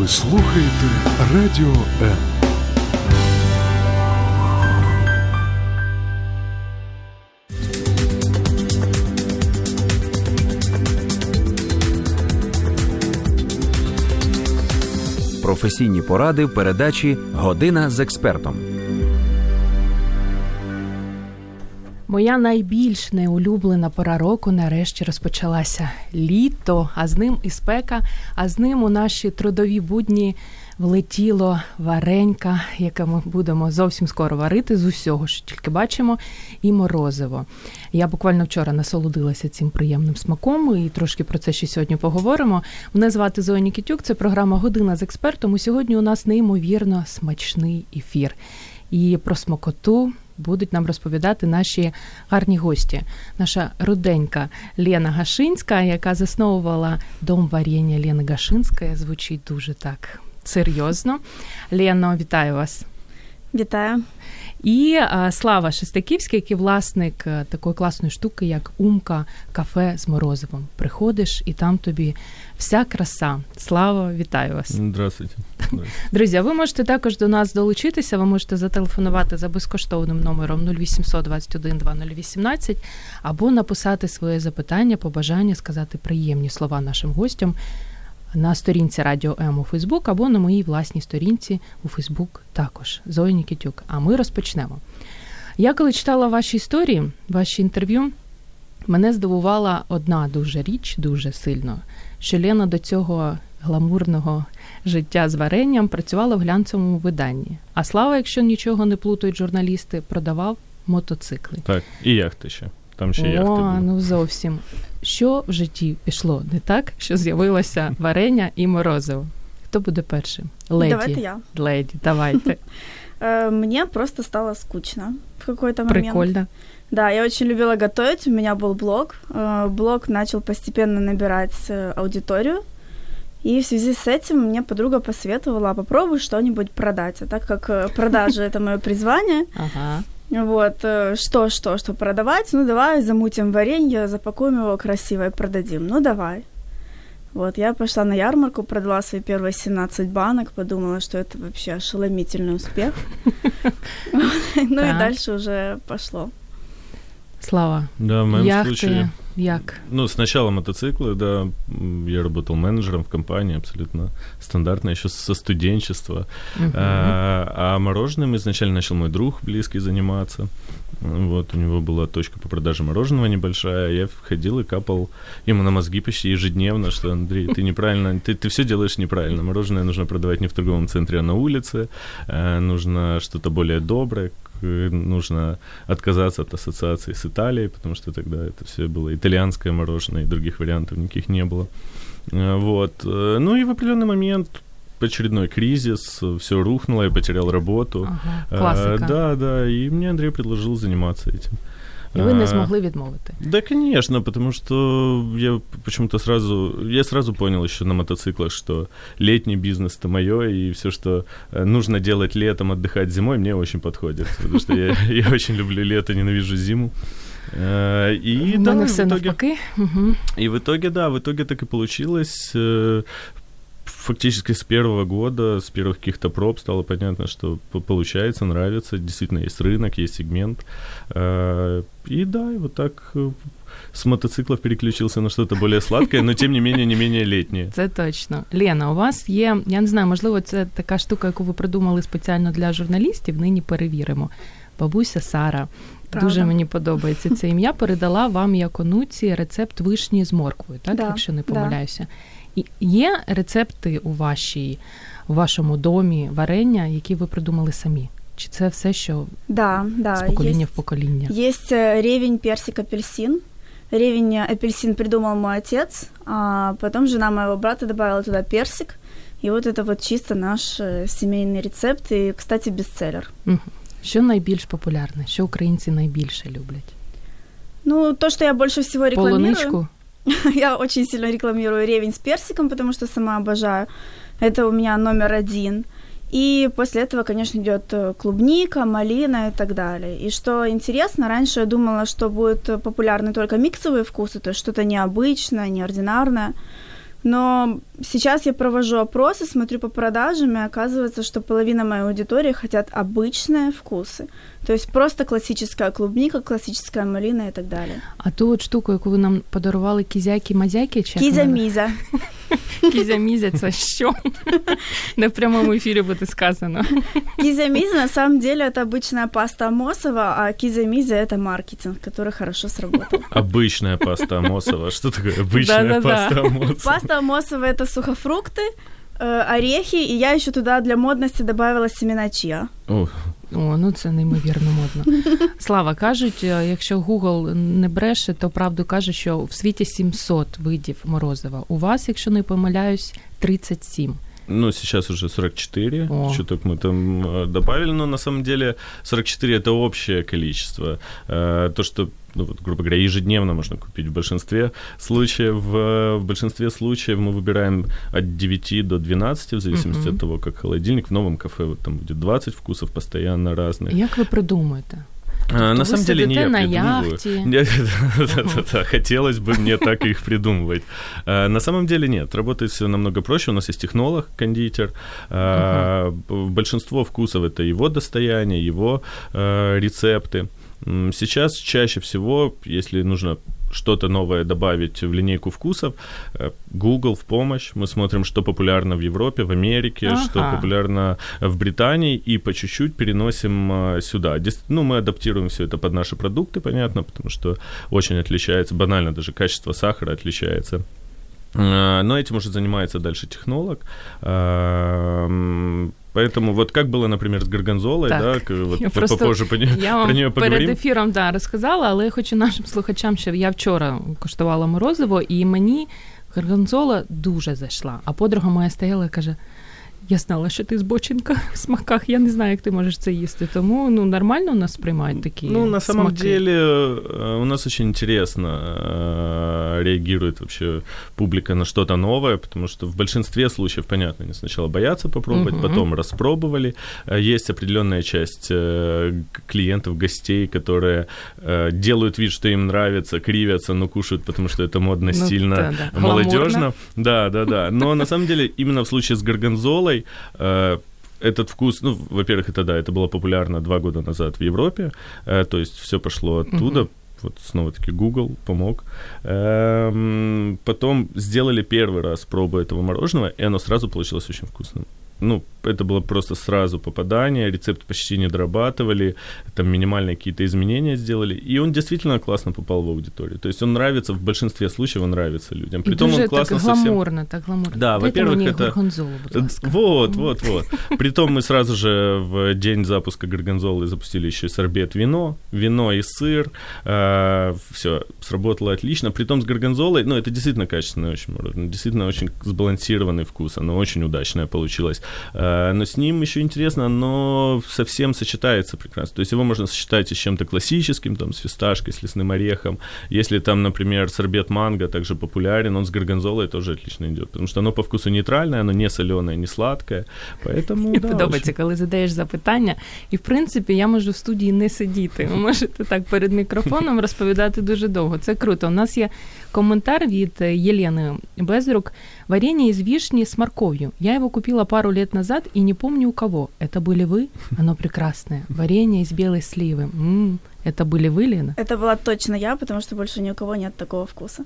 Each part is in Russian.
Ви слухаєте Радіо М. Професійні поради в передачі Година з експертом. Моя найбільш неулюблена пора року нарешті розпочалася літо, а з ним і спека, а з ним у наші трудові будні влетіло варенька, яке ми будемо зовсім скоро варити з усього, що тільки бачимо, і морозиво. Я буквально вчора насолодилася цим приємним смаком і трошки про це ще сьогодні поговоримо. Мене звати Зоя Нікітюк, це програма Година з експертом. І сьогодні у нас неймовірно смачний ефір. І про смакоту будуть нам розповідати наші гарні гості. Наша руденька Лена Гашинська, яка засновувала дом варення Лени Гашинської, звучить дуже так серйозно. Лено, вітаю вас. Вітаю. І а, Слава Шестаківський, який власник а, такої класної штуки, як Умка кафе з морозивом. Приходиш, і там тобі вся краса. Слава, вітаю вас. Здравствуйте. Друзі, а ви можете також до нас долучитися. Ви можете зателефонувати за безкоштовним номером 0800 21 2018 або написати своє запитання, побажання, сказати приємні слова нашим гостям на сторінці Радіо М у Фейсбук або на моїй власній сторінці у Фейсбук також Зоя Нікітюк. А ми розпочнемо. Я коли читала ваші історії, ваші інтерв'ю, мене здивувала одна дуже річ, дуже сильно, що Лена до цього гламурного життя з варенням працювала в глянцевому виданні. А слава, якщо нічого не плутають журналісти, продавав мотоцикли. Так, і яхти ще. Там ще О, яхти були. ну зовсім. Що в житті пішло не так, що з'явилося варення і морозиво? Хто буде першим? Леді. Давайте я. Леді, давайте. Мне просто стало скучно в какой-то момент. Прикольно. Да, я очень любила готовить, у меня был блог. Э, Блог начал постепенно набирать э, аудиторию. И в связи с этим мне подруга посоветовала, попробуй что-нибудь продать. А так как э, продажи – это мое призвание, вот, что, что, что продавать, ну давай замутим варенье, запакуем его красиво и продадим. Ну давай. Вот, я пошла на ярмарку, продала свои первые 17 банок, подумала, что это вообще ошеломительный успех. Ну и дальше уже пошло. Слава. Да, в моем Яхти. случае... Як? Ну, сначала мотоциклы, да. Я работал менеджером в компании, абсолютно стандартно, еще со студенчества. Мгм. А, а мороженым изначально начал мой друг близкий заниматься. Вот, у него была точка по продаже мороженого небольшая. Я входил и капал ему на мозги почти ежедневно, что, Андрей, ты неправильно, ты, ты все делаешь неправильно. Мороженое нужно продавать не в торговом центре, а на улице. Э, нужно что-то более доброе, нужно отказаться от ассоциации с Италией, потому что тогда это все было итальянское мороженое, и других вариантов никаких не было. Э, Вот. Э, Ну и в определенный момент очередной кризис, все рухнуло, я потерял работу. Ага. Э, Класика. Да, да, и мне Андрей предложил заниматься этим. І ви не А, змогли відмовити. Да, конечно, потому что я почему-то сразу, я сразу понял еще на мотоциклах, что летний бизнес это мое, и все, что э, нужно делать летом, отдыхать зимой, мне очень подходит, потому что я, я очень люблю лето, ненавижу зиму. Э, И У да, в итоге- навпаки. Угу. и в итоге, да, в итоге так и получилось. Э, Фактически с первого года, с первых каких-то проб стало понятно, что по- получается, нравится, действительно есть рынок, есть сегмент. Э, И да, и вот так э, с мотоциклов переключился на что-то более сладкое, но тем не менее не менее летнее. Це точно. Лена, у вас є, я не знаю, можливо, це така штука, яку ви придумали спеціально для журналістів. Нині перевіримо. Бабуся Сара. Правда. Дуже мені подобається це ім'я. Передала вам як онуці рецепт вишні з морквою, так, Да, якщо не да. помиляюся. І є рецепти у вашій, у вашому домі варення, які ви придумали самі? Чи це все, що Да, да. з покоління есть- в покоління? Есть э, ревень, персик, апельсин. Ревень, э, апельсин придумал мой отец, а потом жена моего брата добавила туда персик. И вот это вот чисто наш э, семейный рецепт и, кстати, бестселлер. Мгм. Що найбільш популярне? Що українці найбільше люблять? Ну, то, что я больше всего рекламирую... Полуничку? Я очень сильно рекламирую ревень с персиком, потому что сама обожаю. Это у меня номер один. И после этого, конечно, идет э, клубника, малина и так далее. И что интересно, раньше я думала, что будут э, популярны только миксовые вкусы, то есть что-то необычное, неординарное. Но сейчас я провожу опросы, смотрю по продажам, и оказывается, что половина моей аудитории хотят обычные вкусы. То есть просто классическая клубника, классическая малина и так далі. А ту от штуку, яку ви нам подарували кізяки-мазяки, чи як вона? Кізя-міза. Кізя-мізя, це що? Не в прямому ефірі буде сказано. Кизя-миза на самом деле это обычная паста Амосова, а кизя-миза это маркетинг, который хорошо сработал. Обычная паста Амосова. Что такое обычная Да-да-да. паста Амосова? Паста Амосова это сухофрукты, э, орехи, и я еще туда для модности добавила семена чиа. О, ну це неймовірно модно. Слава кажуть, е, якщо Google не бреше, то правду каже, що в світі 700 видів морозива. У вас, якщо не помиляюсь, 37. Ну, сейчас уже 44, О. чуток мы там э, добавили, но на самом деле 44 это общее количество. Э, То, что, ну, вот, грубо говоря, ежедневно можно купить в большинстве случаев. э, В большинстве случаев мы выбираем от 9 до 12, в зависимости Мгм. от того, как холодильник. В новом кафе вот там будет 20 вкусов постоянно разных. Як ви придумуєте? А, на самом деле не я на придумываю. яхте. Хотелось бы мне так их придумывать. А, На самом деле нет, работает все намного проще. У нас есть технолог, кондитер. А, Большинство вкусов это его достояние, его рецепты. Сейчас чаще всего, если нужно что-то новое добавить в линейку вкусов, э, Google в помощь. Мы смотрим, что популярно в Европе, в Америке, что Ага. популярно в Британии, и по чуть-чуть переносим э, сюда. Ну, мы адаптируем все это под наши продукты, понятно, потому что очень отличается, банально даже качество сахара отличается. Э, Но этим уже занимается дальше технолог. Эм, Поэтому вот как было, например, с горгонзолой, Так. да, к- вот Я по- просто- попозже по, не- Я про вам нее перед поговорим. ефіром да, розказала, але я хочу нашим слухачам, що я вчора коштувала морозиво, і мені горгонзола дуже зайшла. А подруга моя стояла і каже: я знала, що ти збочинка в смаках. Я не знаю, як ти можеш це їсти. Тому ну нормально у нас приймають такі. Ну, на самом смаки. деле, э, у нас очень интересно э, реагирует вообще публика на что-то новое, потому что в большинстве случаев, понятно, они сначала боятся попробовать, Мгм. потом распробовали. Э, Есть определенная часть клиентов, гостей, которые делают вид, что им нравится, кривятся, но кушают, потому что это модно, Ну, стильно, да-да. молодежно. Гламурно. Да, да, да. Но на самом деле, именно в случае с горгонзолой, э, этот вкус, ну, во-первых, это да, это было популярно два года назад в Европе, э, то есть все пошло оттуда, Мгм. вот снова-таки Google помог. Эм, потом сделали первый раз пробу этого мороженого, и оно сразу получилось очень вкусным. Ну, это было просто сразу попадание, рецепт почти не дорабатывали, там минимальные какие-то изменения сделали, и он действительно классно попал в аудиторию. То есть он нравится, в большинстве случаев он нравится людям. Притом он классно так совсем... гламурно, так гламурно. Да, во-первых, это- горгонзолу, ласка. Вот, вот, вот. Притом мы сразу же в день запуска горгонзолы запустили еще и сорбет вино, вино и сыр. все, сработало отлично. Притом с горгонзолой, ну, это действительно качественное очень мороженое, действительно очень сбалансированный вкус, оно очень удачное получилось. Э, но с ним еще интересно, оно совсем сочетается прекрасно. То есть его можно сочетать и с чем-то классическим, там, с фисташкой, с лесным орехом. Если там, например, сорбет манго также популярен, он с горгонзолой тоже отлично идет, потому что оно по вкусу нейтральное, оно не соленое, не сладкое, поэтому, Мені да, подобається, очень- коли задаєш запитання, і в принципі я можу в студії не сидіти. Ви можете так перед мікрофоном розповідати дуже довго. Це круто. У нас є коментар від е, Єлени Безрук. Варенье из вишни с морковью. Я его купила пару лет назад и не помню у кого. Это были вы? Оно прекрасное. Варенье из белой сливы. М, Это были вы, Лена? Это была точно я, потому что больше ни у кого нет такого вкуса.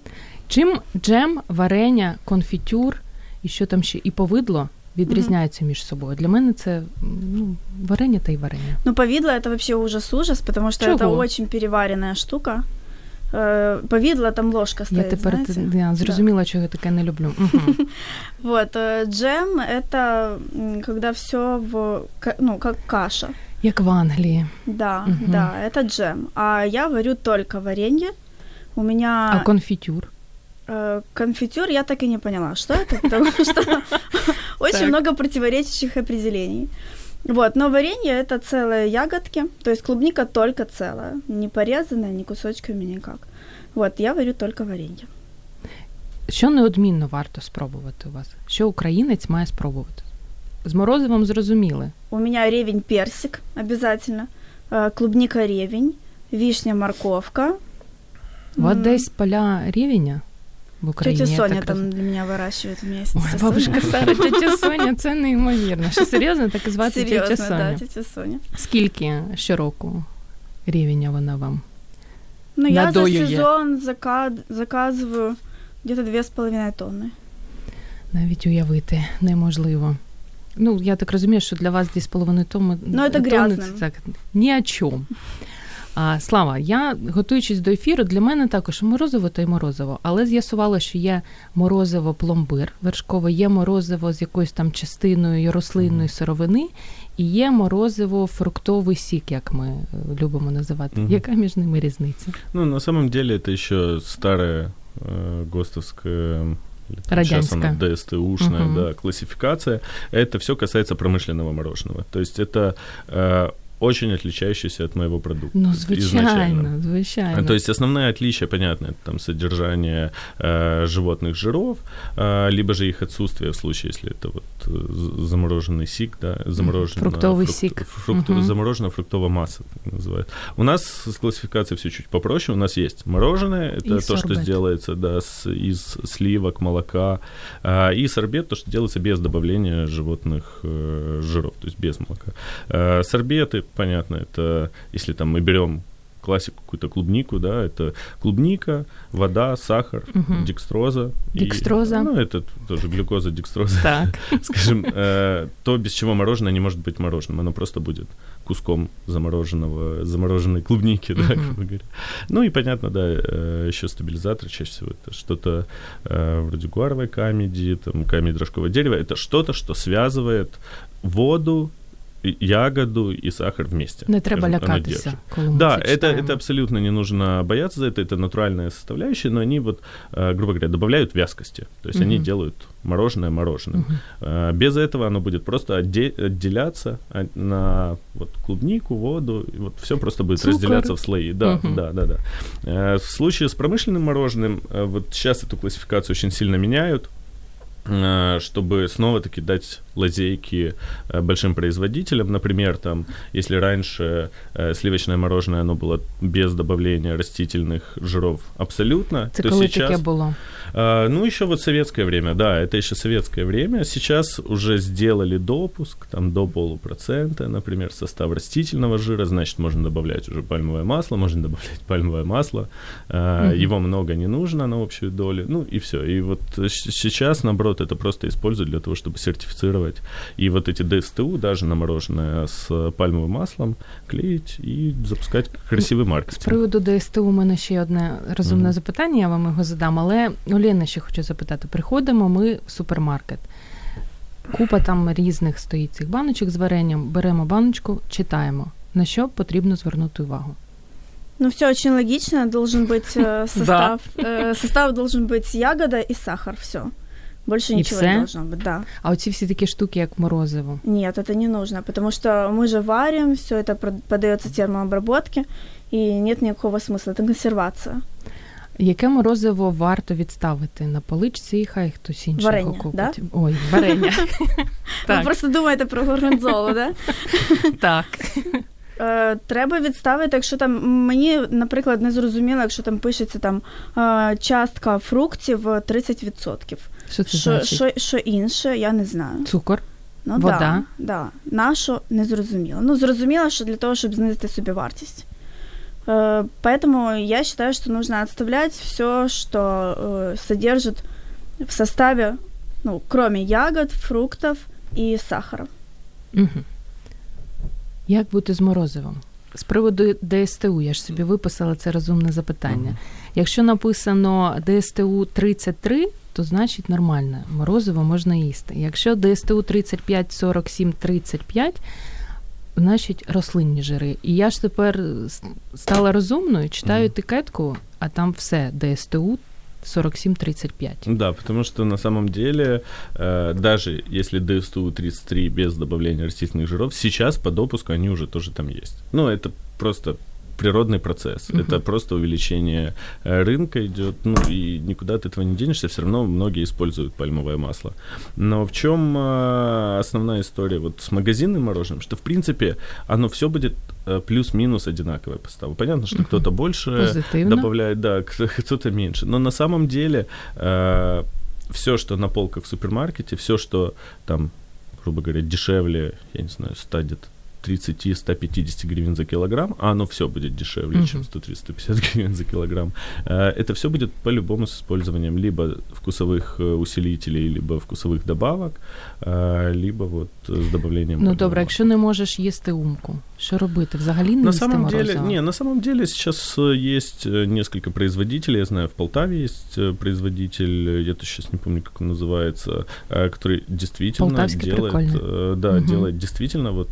Чим джем, варення, конфітюр і що там ще і повидло відрізняються між собою? Для мене це ну, варення та й варення. Ну, повидло это вообще ужас-ужас, потому что это Чего? очень переваренная штука. Э, Повидло там ложка стоит, Я тепер знаете? я зрозуміла, чого я таке не люблю. Мгм. Вот, э, джем – это м, когда все в, ка- ну, как каша. Як в Англії. Да, Мгм. да, это джем. А я варю только варенье. У меня А конфітюр. э, конфитюр я так и не поняла, что это, потому что очень Так. много противоречащих определений. Вот, но варенье это целые ягодки, то есть клубника только целая, не порезанная, ни кусочками никак. Вот, я варю только варенье. Що неодмінно варто спробувати у вас? Що українець має спробувати? З морозивом зрозуміли. У меня ревень персик обязательно, э, клубника ревень, вишня морковка. От М, десь поля рівня в Україні. Тетя я Соня так там розумію. для меня выращивает вместе. Ой, бабушка Сара, тетя Соня, це неймовірно. Що серйозно так і звати тетя Серьезно, Соня? да, тетя Соня. Скільки щороку рівня вона вам? Ну, я за Надоює. сезон зака- заказываю где-то две с половиной тонны. Навіть уявити неможливо. Ну, я так розумію, що для вас 2,5 тонни, Ну, це тонни грязним. це так, ні о чому. А, Слава, я готуючись до ефіру, для мене також морозиво то й морозиво, але з'ясувала, що є морозиво пломбир вершкове, є морозиво з якоюсь там частиною рослинної сировини, і є морозиво фруктовий сік, як ми е, любимо називати. Мгм. Яка між ними різниця? Ну, на самом деле, это еще старая э, ГОСТовская или там Радянская. Сейчас она ДСТУшная, Мгм. да, классификация. Это все касается промышленного мороженого. То есть это э, очень отличающийся от моего продукта. Ну, изначально. звичайно, звичайно. А, То есть основное отличие, понятно, это там содержание э, животных жиров, э, либо же их отсутствие в случае, если это вот э, замороженный сик, да, замороженная Фруктовый фрукт- сик. фрукт- Мгм. замороженная фруктовая масса, так называют. У нас с классификацией все чуть попроще. У нас есть мороженое, это И то, что сорбет. сделается да, с, из сливок, молока, а, и сорбет, то, что делается без добавления животных э, жиров, то есть без молока. Э, сорбеты, понятно, это если там мы берем классику какую-то клубнику, да, это клубника, вода, сахар, Мгм. декстроза. и- Декстроза. ну, это тоже глюкоза, декстроза. Так. Скажем, э, то, без чего мороженое не может быть мороженым. Оно просто будет куском замороженного, замороженной клубники, да, Мгм. грубо говоря. Ну и понятно, да, э, еще стабилизатор чаще всего это что-то э, вроде гуаровой камеди, там, камеди дрожкового дерева. Это что-то, что связывает воду, и- ягоду и сахар вместе. Не треба скажем, оно лякатися, держит. коли ми Да, це это, это абсолютно не нужно бояться за это, это натуральная составляющая, но они вот, э, грубо говоря, добавляют вязкости. То есть они Мгм. делают мороженое мороженым. Э, Без этого оно будет просто отде- отделяться от- на вот клубнику, воду, вот все просто будет Цукор. разделяться в слои. Да, Мгм. да, да, да. Э, В случае с промышленным мороженым, вот сейчас эту классификацию очень сильно меняют, чтобы снова-таки дать лазейки э, большим производителям. Например, там, если раньше э, сливочное мороженое, оно было без добавления растительных жиров абсолютно, Це то коли сейчас... таке було? Ну, еще вот советское время, да, это еще советское время. Сейчас уже сделали допуск, там до полупроцента, например, состав растительного жира, значит, можно добавлять уже пальмовое масло, можно добавлять пальмовое масло. Мгм. Его много не нужно на общую долю, ну и все. И вот сейчас, наоборот, это просто используют для того, чтобы сертифицировать. И вот эти ДСТУ, даже на мороженое с пальмовым маслом, клеить и запускать красивый З маркетинг. приводу ДСТУ у мене ще одне розумне Мгм. запитання, я вам його задам, але Олена ще хочу запитати. Приходимо ми в супермаркет. Купа там різних стоїть цих баночок з варенням. Беремо баночку, читаємо. На що потрібно звернути увагу? Ну, все очень логично. Должен быть э, состав. э, состав должен быть ягода и сахар. Все. Больше И ничего всё? не должно быть, да. А оці всі такі штуки, як морозиво. Нет, это не нужно, потому что мы же варим, все это прод- подается термообработке, и нет никакого смысла. Это консервация. Яке морозиво варто відставити на поличці, і хай хтось інший Варення, його купить? да? Ой, варення. Ви так, просто думаєте про горгонзолу, да? так. Е, треба відставити, якщо там мені, наприклад, не зрозуміло, якщо там пишеться там е, частка фруктів е, 30%. Що це Що, значить? що, що інше, я не знаю. Цукор. Ну, Вода? Да, да. Нащо не зрозуміло. Ну, зрозуміло, що для того, щоб знизити собі вартість. Э, Поэтому я считаю, что нужно отставлять все, что э, содержит в составе, ну, кроме ягод, фруктов и сахара. Угу. Як бути з морозивом? З приводу ДСТУ, я ж собі виписала це розумне запитання. Мгм. Якщо написано ДСТУ 33, то значить нормально, морозиво можна їсти. Якщо ДСТУ 35, 47, 35, значить рослинні жири. І я ж тепер стала розумною, читаю етикетку, а там все ДСТУ 47-35. Да, потому что на самом деле, э, даже если ДСТУ 33 без добавления растительных жиров, сейчас по допуску они уже тоже там есть. Ну, это просто природный процесс. Угу. Это просто увеличение э, рынка идет, ну и никуда от этого не денешься, все равно многие используют пальмовое масло. Но в чем э, основная история вот с магазинным мороженым, что в принципе оно все будет э, плюс-минус одинаковое поставлено. Понятно, что угу. кто-то больше Позитивно. добавляет, да, кто-то меньше. Но на самом деле все, что на полках в супермаркете, все, что там грубо говоря, дешевле, я не знаю, 100 где-то 30-150 гривен за килограмм, а оно все будет дешевле, uh-huh. чем 130-150 гривен за килограмм, э, это все будет по-любому с использованием либо вкусовых э, усилителей, либо вкусових добавок, э, либо вот с добавлением. Ну добре, якщо не можеш їсти умку, що робити? Взагалі не на самом деле, не, на самом деле сейчас есть несколько производителей, я знаю, в Полтаве есть производитель, я то сейчас не помню, как он называется, который действительно Полтавский делает, прикольно. да, угу. делает действительно вот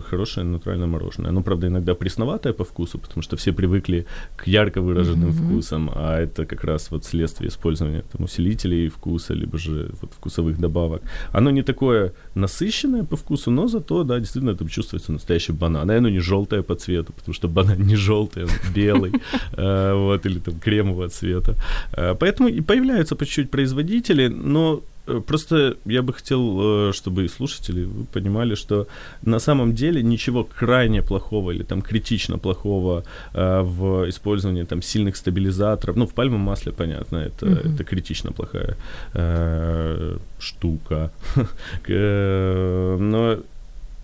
хорошее натуральное мороженое. Оно, правда, иногда пресноватое по вкусу, потому что все привыкли к ярко выраженным mm-hmm. вкусам, а это как раз вот следствие использования там, усилителей вкуса, либо же вот вкусовых добавок. Оно не такое насыщенное по вкусу, но зато, да, действительно там чувствуется настоящий банан. И оно не желтое по цвету, потому что банан не желтый, он белый, э, вот, или там кремового цвета. Э, поэтому и появляются по чуть-чуть производители, но просто я бы хотел, э, чтобы и слушатели вы понимали, что на самом деле ничего крайне плохого или там критично плохого э, в использовании там сильных стабилизаторов, ну в пальмовом масле понятно, это, mm-hmm. это критично плохая э, штука, но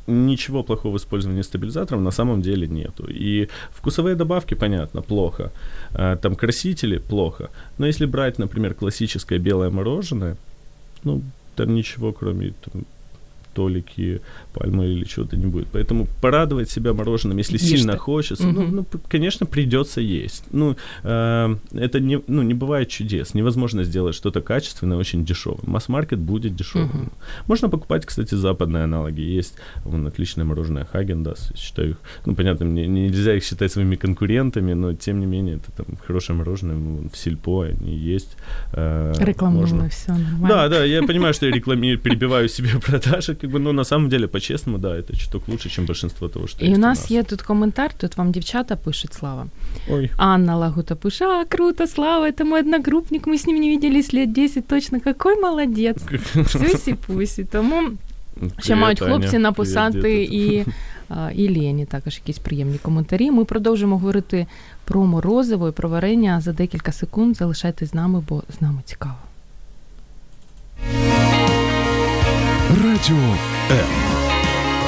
ничего плохого в использовании стабилизаторов на самом деле нету. И вкусовые добавки, понятно, плохо. Там красители плохо. Но если брать, например, классическое белое мороженое, ну, там ничего, кроме там, толики, пальмы или чего-то не будет. Поэтому порадовать себя мороженым, если Ешь сильно ты. хочется, угу. ну, ну, конечно, придется есть. Ну, э, это не, ну, не бывает чудес. Невозможно сделать что-то качественное очень дешевым. Масс-маркет будет дешевым. Угу. Можно покупать, кстати, западные аналоги. Есть вон, отличное мороженое Хагендас. Считаю их, ну, понятно, мне нельзя их считать своими конкурентами, но тем не менее, это там хорошее мороженое в Сельпо, они есть. Э, Рекламную все нормально. Да, да, я понимаю, что я рекламирую, перебиваю себе продажи, как бы, но на самом деле, по-честному, да, это чуток лучше, чем большинство того, что И у нас, у нас є тут коментар, тут вам дівчата пишуть, Слава. Ой. Анна Лагута пишет, а, круто, Слава, это мой одногруппник, мы с ним не виделись лет 10 точно, какой молодец. Сюсі-пусі, тому ще мають хлопці написати і, і Лені також якісь приємні коментарі. Ми продовжимо говорити про морозиво і про варення за декілька секунд. Залишайтесь з нами, бо з нами цікаво. Радіо М.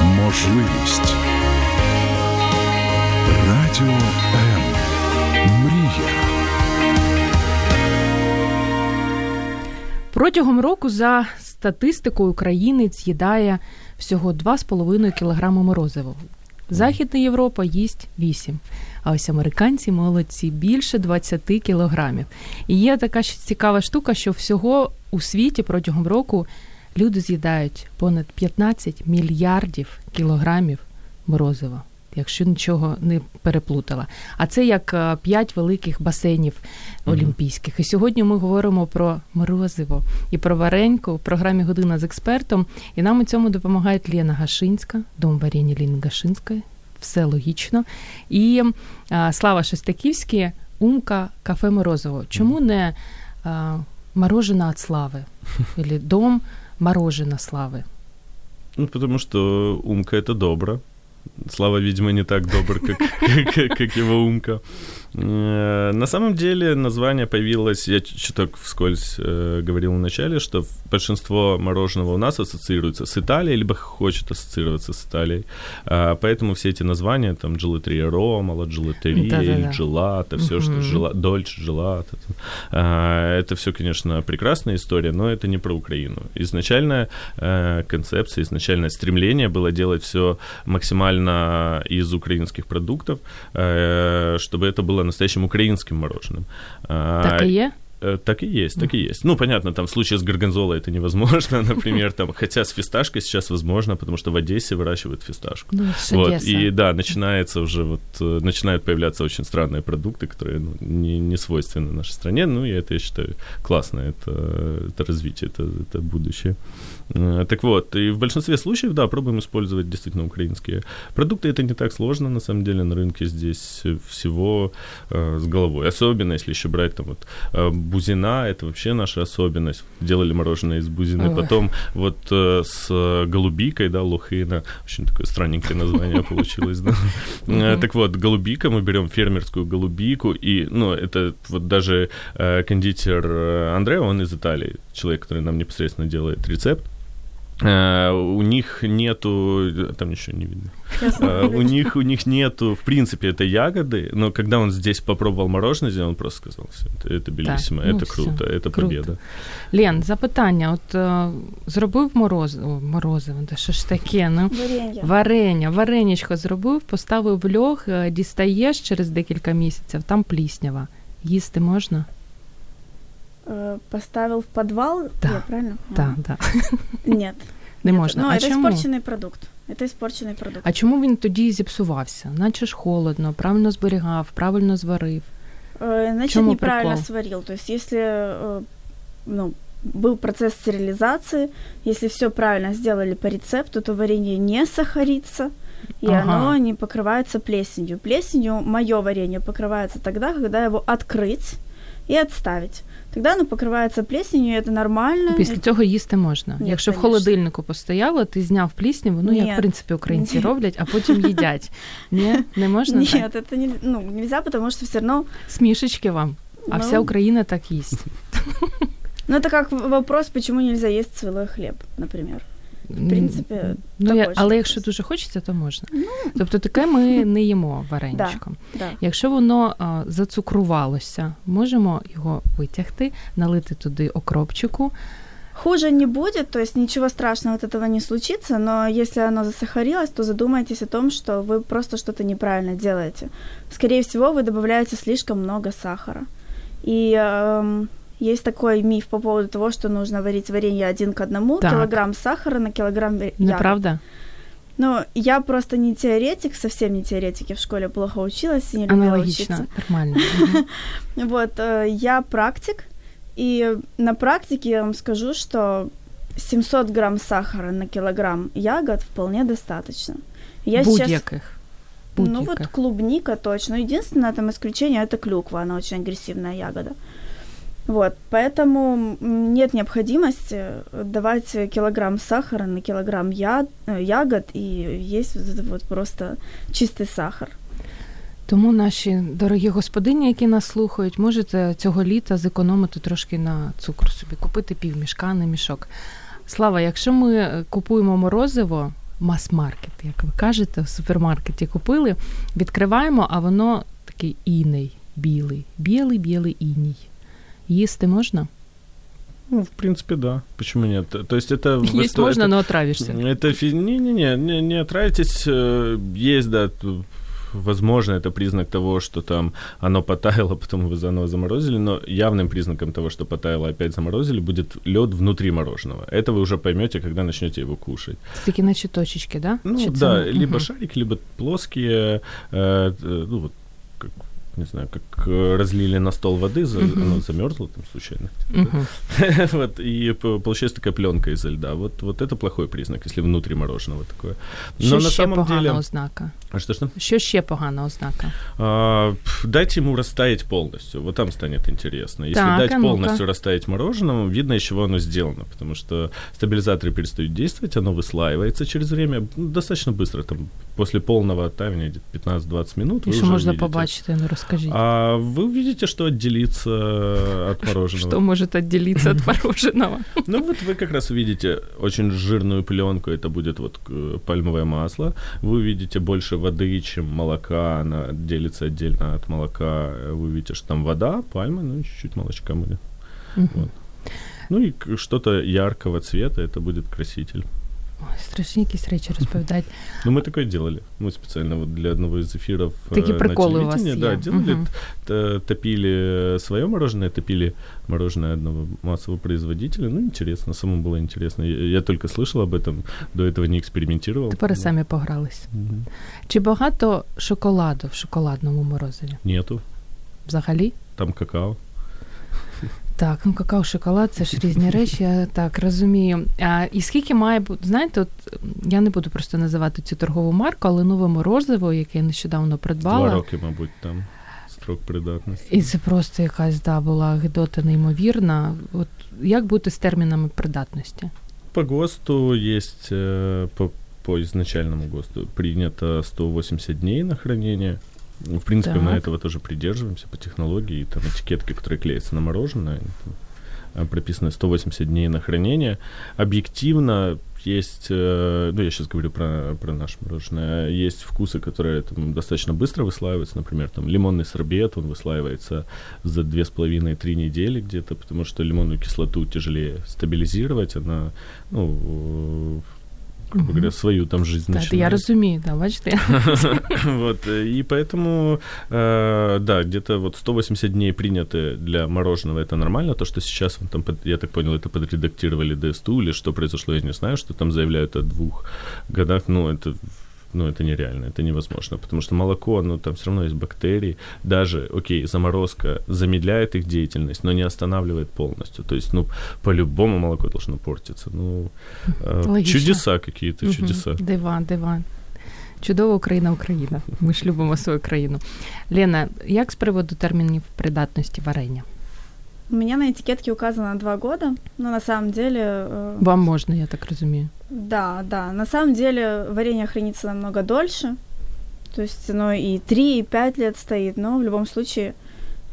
Можливість. Радіо М. Мрія. Протягом року за статистикою українець з'їдає всього 2,5 кг морозиву. Західна Європа їсть 8, а ось американці молодці більше 20 кілограмів. І є така цікава штука, що всього у світі протягом року люди з'їдають понад 15 мільярдів кілограмів морозива, якщо нічого не переплутала. А це як 5 е, великих басейнів олімпійських. І сьогодні ми говоримо про морозиво і про вареньку в програмі Година з експертом. І нам у цьому допомагає Лена Гашинська, дом варення Ліни Гашинської. Все логічно. І а, Слава Шестаківський, Умка, кафе Морозиво. Чому не а, морожена від слави? Или дом морожена славы? Ну, потому что умка это добро. Слава, видимо, не так добр, как, как, как его умка. Э, на самом деле название появилось, я чуток вскользь э, говорил в начале, что большинство мороженого у нас ассоциируется с Италией, либо хочет ассоциироваться с Италией. А, поэтому все эти названия, там, джелатерия Рома, джелатерия, джелата, все, что жела, дольче, джелата, а, это все, конечно, прекрасная история, но это не про Украину. Изначальная э, концепция, изначальное стремление было делать все максимально из украинских продуктов, чтобы это было настоящим украинским мороженым. Так и є? Э, так и есть, так и есть. Ну, понятно, там в случае с горгонзолой это невозможно, например, там, хотя с фисташкой сейчас возможно, потому что в Одессе выращивают фисташку. Ну, Вот, и да, начинается уже вот, э, начинают появляться очень странные продукты, которые ну, не, не свойственны нашей стране, ну, и это, я считаю, классно, это, это развитие, это, это будущее. Э, Так вот, и в большинстве случаев, да, пробуем использовать действительно украинские продукты. Это не так сложно, на самом деле, на рынке здесь всего э, с головой. Особенно, если еще брать там вот э, бузина, это вообще наша особенность. Делали мороженое из бузины. Ой. Потом вот э, с голубикой, да, лохина, очень такое странненькое название получилось, да. Э, Так вот, голубика, мы берем фермерскую голубику, и, ну, это вот даже э, кондитер Андреа, он из Италии, человек, который нам непосредственно делает рецепт, у них нету, там ничего не видно. Э, У них у них нету, в принципе, это ягоды, но когда он здесь попробовал мороженое, сделал, он просто сказал, все, это, это белиссимо, ну это всё, круто, это круто. победа. Лен, запитання: от е, зробив морозиво, морозиво, та що ж таке? Ну, Варенье. варення, вареничко зробив, поставив в льох, е, дістаєш через декілька місяців, там пліснява. Їсти можна? Э, Поставил в подвал, Да. я правильно? Так, поняла? так. Нет. Не нет. можна. Ну, а это чому? испорченный продукт. Это испорченный продукт. А чому він тоді зіпсувався? Наче ж холодно, правильно зберігав, правильно зварив. Э, Значит, чему неправильно прикол? сварил. То есть, если э, ну, был процесс стерилизации, если все правильно сделали по рецепту, то варенье не сахарится, и Ага. оно не покрывается плесенью. Плесенью мое варенье покрывается тогда, когда его открыть и отставить. Тогда оно покрывается плесенью, и это нормально. Після Это- цього їсти можна. Ні, Якщо в конечно. холодильнику постояло, ти зняв плісняву, ну як Ні. в принципі українці Ні. роблять, а потім їдять. Ні, не можна Нет, так? это не, ну, нельзя, потому что все равно... Смішечки вам. А ну, вся Україна так їсть. Ну, это как в- вопрос, почему нельзя есть свилой хлеб, например. В принципе, ну, я, також але вопрос. якщо дуже хочеться, то можна. Тобто таке ми не їмо вареничком. Да. Якщо воно а, зацукрувалося, можемо його витягти, налити туди окропчику. Хуже не будет, то есть ничего страшного от этого не случится, но если оно засахарилось, то задумайтесь о том, что вы просто что-то неправильно делаете. Скорее всего, вы добавляете слишком много сахара. И эм, есть такой миф по поводу того, что нужно варить варенье один к одному, Так. килограмм сахара на килограмм ягод. Неправда? Ну, я просто не теоретик, совсем не теоретик, я в школе плохо училась и не любила Аналогічно, учиться. нормально. Вот, э, я практик, и на практике я вам скажу, что 700 грамм сахара на килограмм ягод вполне достаточно. Я сейчас... Будь-яких. Ну вот клубника точно. Единственное там исключение это клюква, она очень агрессивная ягода. Вот, поэтому м, нет необходимости давать килограмм сахара на килограмм я- э, ягод и есть вот это вот просто чистый сахар. Тому наші дорогі господині, які нас слухають, можете цього літа зекономити трошки на цукру собі, купити півмішка, не мішок. Слава, якщо ми е, купуємо морозиво, мас-маркет, як ви кажете, в супермаркеті купили, відкриваємо, а воно такий іней, білий, білий, білий іній. Їсти можна? Ну, в принципе, да. Почему нет? То есть это... в Їсть исто- можна, это- але отравишся. Это фи- не-не-не, не, не отравитесь. э, Есть, да, т- возможно, это признак того, что там оно потаяло, потом его заново заморозили, но явным признаком того, что потаяло, опять заморозили, будет лед внутри мороженого. Это вы уже поймете, когда начнете его кушать. Це такі наче точечки, да? Ну Чи це- да, Мгм. либо шарик, либо плоские, э, э, ну вот, как, не знаю, как э, разлили на стол воды, за- Мгм. оно замерзло там случайно. Мгм. вот, и получается такая пленка изо льда. Вот, вот это плохой признак, если внутри мороженого такое. Но Що на ще самом деле... ознака? А что что? Що ще погана ознака? А, дайте ему растаять полностью, вот там станет интересно. Если Так, дать а полностью растаять мороженому, видно, из чего оно сделано, потому что стабилизаторы перестают действовать, оно выслаивается через время ну, достаточно быстро, там после полного оттаивания где-то 15-20 минут. Вы що уже можна розкажіть. А вы увидите, что отделится от мороженого. Что может отделиться от мороженого? Ну вот вы как раз увидите очень жирную пленку, это будет вот э, пальмовое масло. Вы увидите больше воды, чем молока, она делится отдельно от молока. Вы увидите, что там вода, пальма, ну чуть-чуть молочка будет. Вот. Ну и что-то яркого цвета, это будет краситель. Ой, страшні якісь речі розповідають. Ну, мы такое делали. Мы специально вот для одного из эфиров Такие э, приколы на у вас телевидении, да, есть. делали, Мгм. т- топили свое мороженое, топили мороженое одного массового производителя. Ну, интересно, самому было интересно. Я, я только слышал об этом, до этого не экспериментировал. Тепер і Да. самі погрались. Мгм. Чи багато шоколаду в шоколадному морозиві? Нету. Взагалі? Там какао. Так, ну какао, шоколад це ж різні речі, я так розумію. А, і скільки має бути, знаєте, от я не буду просто називати цю торгову марку, але нове морозиво, яке я нещодавно Два роки, мабуть, там строк придатності. І це просто якась да, була гидота неймовірна. От як бути з термінами придатності? По ГОСТу есть, э, по, по изначальному ГОСТу принято 180 дней на хранение. Ну, В принципе, мы Так. этого тоже придерживаемся по технологии. И Там этикетки, которые клеятся на мороженое, там, э, прописано 180 дней на хранение. Объективно есть, э, ну я сейчас говорю про, про наше мороженое, есть вкусы, которые там, достаточно быстро высваиваются. Например, там лимонный сорбет, он высваивается за 2,5-3 недели где-то, потому что лимонную кислоту тяжелее стабилизировать, она, ну, грубо говоря, свою там жизнь я начинает. розумію, да, бачите. Вот, и поэтому, э, да, где-то вот 180 дней приняты для мороженого, это нормально. То, что сейчас, там, я так понял, это подредактировали ДСТУ или что произошло, я не знаю, что там заявляют о двух годах, ну, это ну, это нереально, это невозможно, потому что молоко, ну, там все равно есть бактерии, даже, окей, заморозка замедляет их деятельность, но не останавливает полностью, то есть, ну, по-любому молоко должно портиться, ну, э, Логично. чудеса какие-то, Мгм. чудеса. Дива, дива. Чудова Україна, Україна. Ми ж любимо свою країну. Лена, як з приводу термінів придатності варення? У меня на этикетке указано два года, но на самом деле... э, Вам можна, я так розумію. Да, да. На самом деле варенье хранится намного дольше. То есть оно и 3, и 5 лет стоит, но в любом случае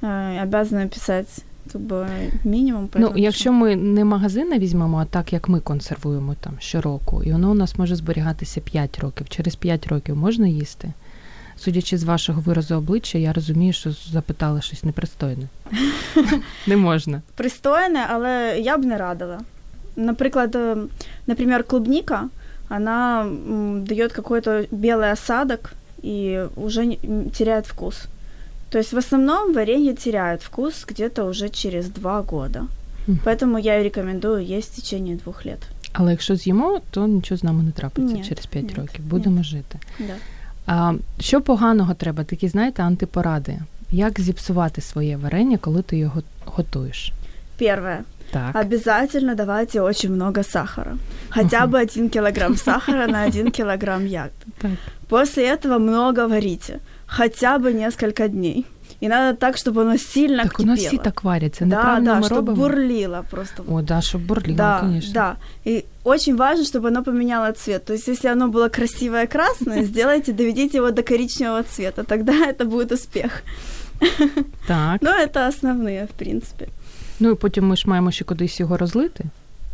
э, обязаны писать как бы минимум. Ну, поэтому якщо ми не магазини візьмемо, а так як ми консервуємо там щороку, і воно у нас може зберігатися 5 років. Через 5 років можна їсти? Судячи з вашого виразу обличчя, я розумію, що запитала щось непристойне. Не можна. Пристойне, але я б не радила. Наприклад, е, например, клубника, она дает какой-то белый осадок и уже теряет вкус. То есть в основном варенье теряет вкус где-то уже через два года. Поэтому я рекомендую есть в течение двух лет. Але якщо з'їмо, то нічого з нами не трапиться Ні, через 5 ні, років. Будемо жити. Да. А, що поганого треба? Такі, знаєте, антипоради. Як зіпсувати своє варення, коли ти його готуєш? Первое. Так. Обязательно давайте очень много сахара. Хотя бы один килограмм сахара на один килограмм ягод. Так. После этого много варите. Хотя бы несколько дней. И надо так, чтобы оно сильно Так у нас всі кипело. так варять. Це да, неправильно да, ми чтобы робимо. бурлило просто. О, да, щоб бурліло, да, звісно. да. И очень важно, чтобы оно поменяло цвет. То есть, если оно было красивое красное, сделайте, доведите его до коричневого цвета. Тогда это будет успех. Так. Но это основные, в принципе. Ну і потім ми ж маємо ще кудись його розлити.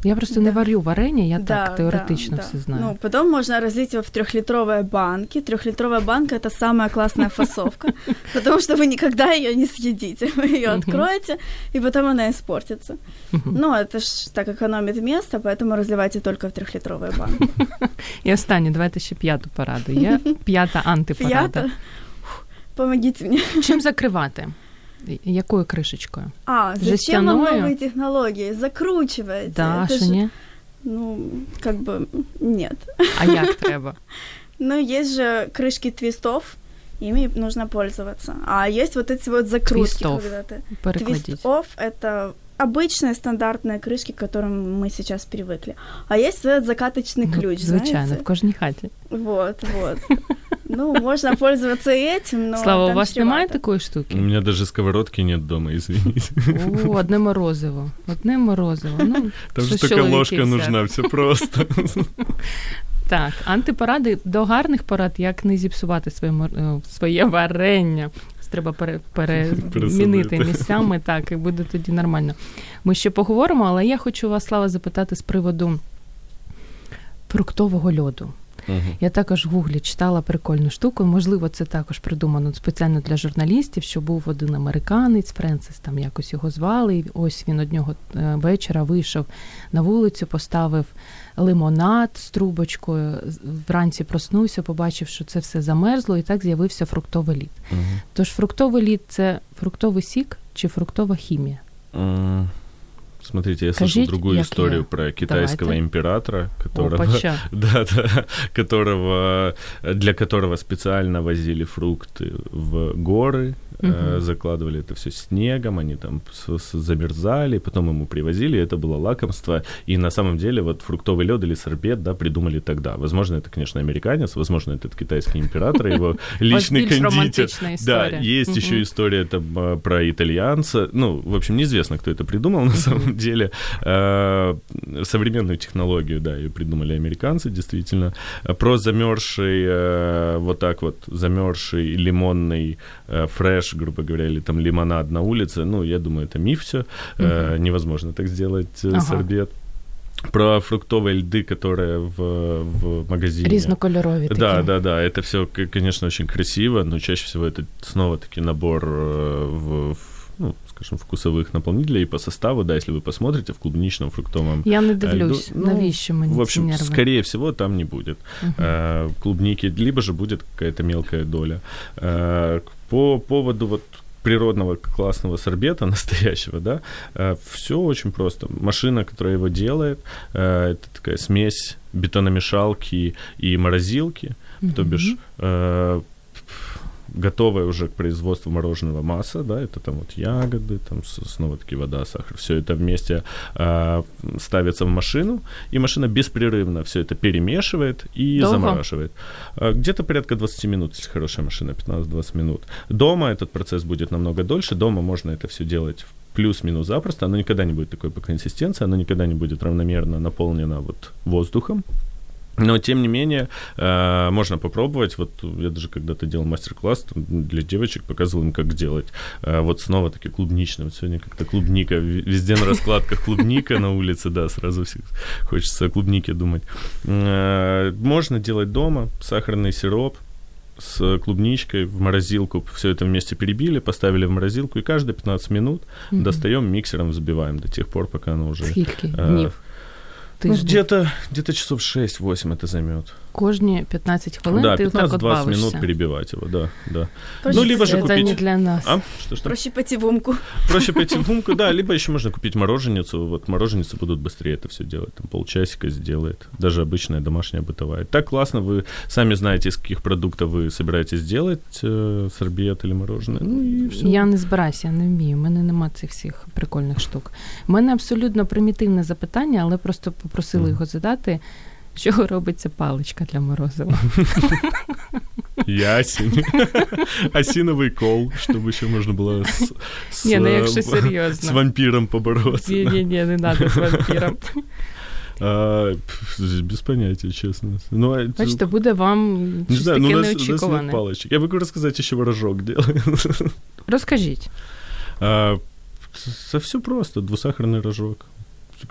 Я просто не Да. варю варення, я Да, так теоретично да, все да. знаю. Ну, потом можно разлить его в трехлитровые банки. Трехлитровая банка это самая классная фасовка, потому что вы никогда ее не съедите. Вы ее Мгм. откроете, и потом она испортится. Мгм. Ну, это ж так экономит место, поэтому разливайте только в трехлитровые банки. І останнє, давайте ще п'яту пораду. Є п'ята антипорада. Пята. Фух, Помогите мне. Чим закривати? І- Якою кришечкою? А, зачем вам Жестяное? новые технологии? Закручиваете. Да, Это що ж, ні? Ну, как бы нет. А як треба? Ну, есть же крышки твистов, ими нужно пользоваться. А есть вот эти вот закрутки, Твистов. когда ты... Перекладіть. Twist-off – это обычные стандартные крышки, к которым мы сейчас привыкли. А есть вот этот закаточный Ну, ключ, Звичайно, знаете? в кожній хаті. Вот, вот. Ну, можно пользоваться и этим, но Слава, у там вас немає чревато. такої У штуки? меня даже сковородки нет дома, извините. О, одне морозиво. Одне морозиво. Ну, Там що же только чоловіки ложка всякі. нужна, все просто. Так, антипоради до гарних порад, як не зіпсувати своє, мор- е, своє варення. Треба пере, перемінити місцями, так, і буде тоді нормально. Ми ще поговоримо, але я хочу вас, Слава, запитати з приводу фруктового льоду. Мгм. Я також в гуглі читала прикольну штуку. Можливо, це також придумано спеціально для журналістів, що був один американець, Френсис, там якось його звали. І ось він одного е, вечора вийшов на вулицю, поставив лимонад з трубочкою. Вранці проснувся, побачив, що це все замерзло, і так з'явився фруктовий лід. Мгм. Тож фруктовий лід це фруктовий сік чи фруктова хімія? М, Смотрите, я слышал Скажите, другую як историю я? про китайского Давайте. императора, которого, Опача. да, да, которого, для которого специально возили фрукты в горы, э, Мгм. закладывали это все снегом, они там с- с- замерзали, потом ему привозили, это было лакомство. И на самом деле вот фруктовый лед или сорбет, да, придумали тогда. Возможно, это, конечно, американец, возможно, этот китайский император, его личный більш кондитер. романтична Да, історія. есть еще Мгм. история там э, про итальянца. Ну, в общем, неизвестно, кто это придумал на самом деле. Э, Современную технологию, да, ее придумали американцы, действительно. Э, Про замерзший, э, вот так вот, замерзший лимонный э, фреш, грубо говоря, или там лимонад на улице, ну, я думаю, это миф все. Невозможно так сделать э, Ага. сорбет. Про фруктовые льды, которые в, в магазине. Різнокольорові такі. Да, да, да. Это все, конечно, очень красиво, но чаще всего это снова-таки набор э, в, в, ну, скажем, вкусовых наполнителей. И по составу, да, если вы посмотрите в клубничном фруктовом Я не э, дивлюсь, льду, ну, навіщо мені в ці общем, нерви? скорее всего, там не будет Мгм. э, клубники, либо же будет какая-то мелкая доля. Э, по поводу вот природного классного сорбета настоящего, да, все очень просто. Машина, которая его делает, э, это такая смесь бетономешалки и морозилки, то бишь э, готовая уже к производству мороженого масса, да, это там вот ягоды, там снова-таки вода, сахар, все это вместе э, ставится в машину, и машина беспрерывно все это перемешивает и Долго? замораживает. Э, Где-то порядка 20 минут, если хорошая машина, 15-20 минут. Дома этот процесс будет намного дольше, дома можно это все делать в плюс-минус запросто, оно никогда не будет такой по консистенции, оно никогда не будет равномерно наполнено вот воздухом, но, тем не менее, э, можно попробовать. Вот я даже когда-то делал мастер-класс там, для девочек, показывал им, как делать. Э, вот снова-таки клубничный. Вот сегодня как-то клубника. Везде на раскладках клубника на улице, да, сразу всех хочется о клубнике думать. Э, Можно делать дома сахарный сироп, с клубничкой в морозилку, все это вместе перебили, поставили в морозилку, и каждые 15 минут достаем миксером, взбиваем до тех пор, пока оно уже... Скільки э, Ну, Тиждень? где-то, где-то часов 6-8 это займет Кожні 15 хвилин да, ти так от 15-20 бавишся. минут перебивать его, да, да. Проще Ну, либо же Це купить... не для нас. А? Что, что? Проще пойти в умку. Проще пойти в умку, да, либо еще можно купить мороженицу. Вот мороженицы будут быстрее это все делать. Там полчасика сделает. Даже обычная домашняя бытовая. Так классно, вы сами знаете, из каких продуктов вы собираетесь делать э, сорбет или мороженое. Ну и все. Я не збираюся, я не вмію. У мене нема цих всіх прикольних штук. У мене абсолютно примітивне запитання, але просто попросили Мгм. його задати. З чого робиться паличка для морозива? Ясень. Осиновый кол, чтобы еще можно было с, с, Ні, ну э, якщо с серйозно. вампиром побороться. Ні, ні, ні, не треба з вампіром. А, пф, без понятия, честно. Ну, а это- Бачите, буде вам не щось знаю, ну таке у нас, у нас нет неочікуване. палочек. Я могу рассказать, еще рожок делаю. Розкажіть. А, Со все просто. Двусахарный рожок.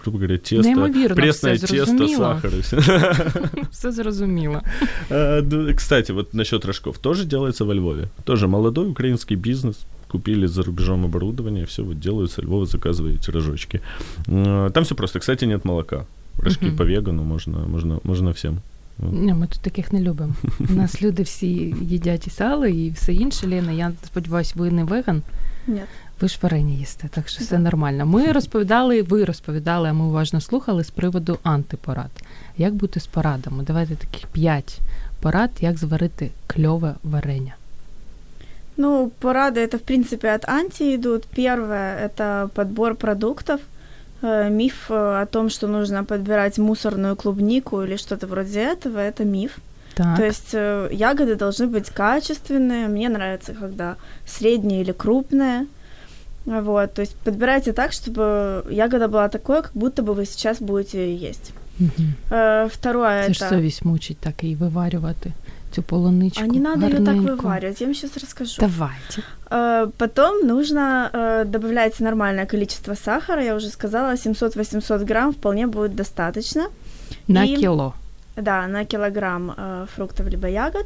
Грубо говоря, тесто. Неймовірно, Пресное все тесто, зрозуміло. сахар и все. Все зрозуміло. А, да, Кстати, вот насчет рожков. Тоже делается во Львове. Тоже молодой украинский бизнес. Купили за рубежом оборудование, все вот делают со Львова, заказываете рожочки. А, Там все просто. Кстати, нет молока. Рожки Мгм. по вегану можно, можно, можно всем. Ні, ми тут таких не любимо. У нас люди всі їдять і сало, і все інше. Лена, я сподіваюся, ви не веган. Нет. Ви ж варення їсте, так що все Да. нормально. Ми розповідали, ви розповідали, а ми уважно слухали з приводу антипорад. Як бути з порадами? Давайте таких п'ять порад, як зварити кльове варення. Ну, порады это, в принципе, от анти идут. Первое – это подбор продуктов. Э, Миф э, о том, что нужно подбирать мусорную клубнику или что-то вроде этого, это миф. Так, То есть э, ягоды должны быть качественные. Мне нравится, когда средние или крупные. Вот, то есть подбирайте так, чтобы ягода была такой, как будто бы вы сейчас будете ее есть. Мгм. Э, Второе це ж это... совість мучить так і виварювати цю полуничку. А не надо ее так гарненько. вываривать, я вам сейчас расскажу. Давайте. Э, Потом нужно э, добавлять нормальное количество сахара. Я уже сказала, 700-800 грамм вполне будет достаточно. На І- кіло. Да, на килограмм э, фруктов либо ягод